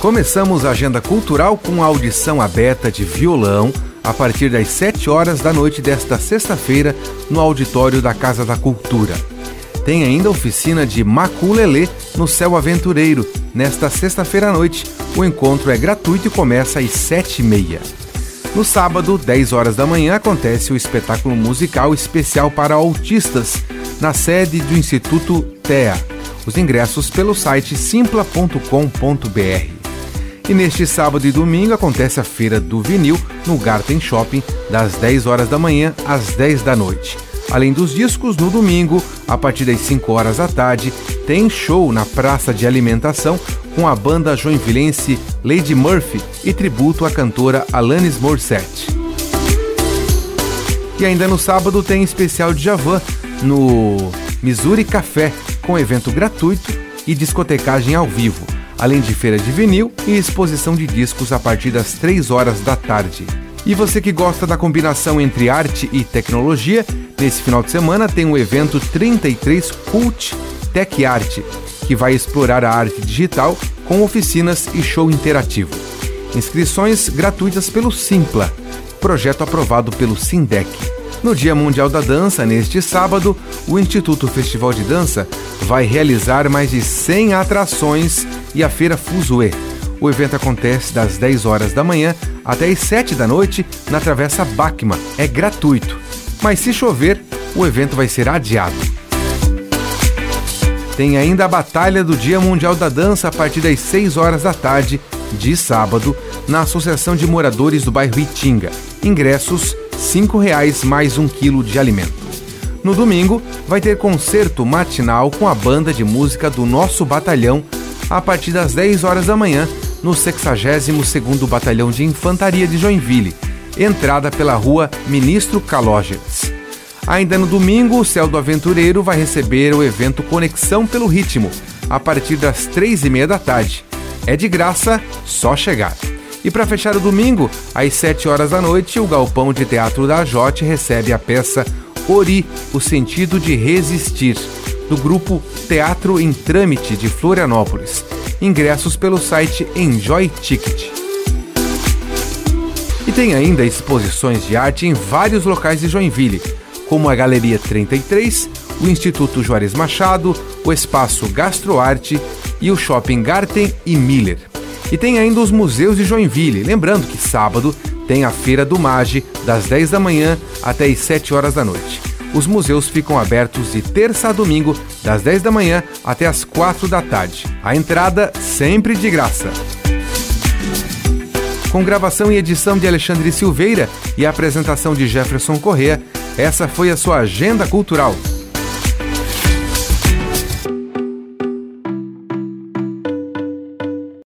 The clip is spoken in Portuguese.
Começamos a agenda cultural com a audição aberta de violão a partir das 7 horas da noite desta sexta-feira no auditório da Casa da Cultura. Tem ainda oficina de maculelê no Céu Aventureiro nesta sexta-feira à noite. O encontro é gratuito e começa às 7h30. No sábado, 10 horas da manhã, acontece o espetáculo musical especial para autistas na sede do Instituto TEA. Os ingressos pelo site simpla.com.br. E neste sábado e domingo acontece a Feira do Vinil no Garten Shopping, das 10 horas da manhã às 10 da noite. Além dos discos, no domingo, a partir das 5 horas da tarde, tem show na Praça de Alimentação com a banda joinvilense Lady Murphy e tributo à cantora Alanis Morissette. E ainda no sábado tem especial de Javan no Missouri Café, com evento gratuito e discotecagem ao vivo além de feira de vinil e exposição de discos a partir das 3 horas da tarde. E você que gosta da combinação entre arte e tecnologia, nesse final de semana tem o evento 33 Cult Tech Art, que vai explorar a arte digital com oficinas e show interativo. Inscrições gratuitas pelo Simpla, projeto aprovado pelo Sindec. No Dia Mundial da Dança, neste sábado, o Instituto Festival de Dança vai realizar mais de 100 atrações e a Feira Fuzue. O evento acontece das 10 horas da manhã até as 7 da noite na Travessa Bacma. É gratuito. Mas se chover, o evento vai ser adiado. Tem ainda a Batalha do Dia Mundial da Dança a partir das 6 horas da tarde de sábado na Associação de Moradores do bairro Itinga. Ingressos R$ reais mais um quilo de alimento. No domingo, vai ter concerto matinal com a banda de música do nosso batalhão a partir das 10 horas da manhã no 62º Batalhão de Infantaria de Joinville, entrada pela rua Ministro Calógenes. Ainda no domingo, o Céu do Aventureiro vai receber o evento Conexão pelo Ritmo, a partir das três e meia da tarde. É de graça, só chegar. E para fechar o domingo, às 7 horas da noite, o Galpão de Teatro da Jote recebe a peça Ori, o sentido de resistir, do grupo Teatro em Trâmite de Florianópolis. Ingressos pelo site Enjoy Ticket. E tem ainda exposições de arte em vários locais de Joinville, como a Galeria 33, o Instituto Juarez Machado, o Espaço Gastroarte e o Shopping Garten e Miller. E tem ainda os museus de Joinville. Lembrando que sábado tem a Feira do Mage, das 10 da manhã até as 7 horas da noite. Os museus ficam abertos de terça a domingo, das 10 da manhã até as 4 da tarde. A entrada sempre de graça. Com gravação e edição de Alexandre Silveira e apresentação de Jefferson Correa, essa foi a sua agenda cultural.